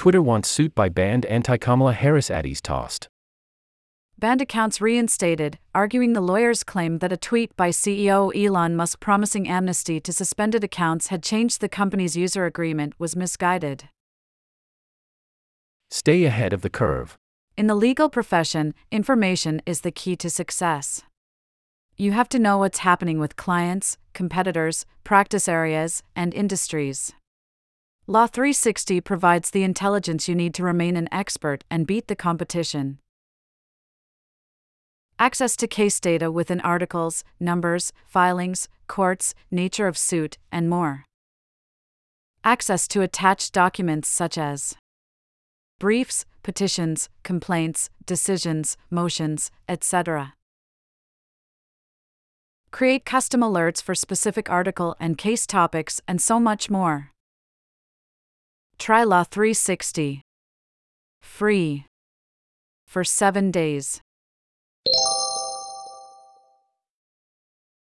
Twitter wants suit by banned anti Kamala Harris addies tossed. Banned accounts reinstated, arguing the lawyer's claim that a tweet by CEO Elon Musk promising amnesty to suspended accounts had changed the company's user agreement was misguided. Stay ahead of the curve. In the legal profession, information is the key to success. You have to know what's happening with clients, competitors, practice areas, and industries. Law 360 provides the intelligence you need to remain an expert and beat the competition. Access to case data within articles, numbers, filings, courts, nature of suit, and more. Access to attached documents such as briefs, petitions, complaints, decisions, motions, etc. Create custom alerts for specific article and case topics, and so much more. Try Law 360. Free. For 7 days.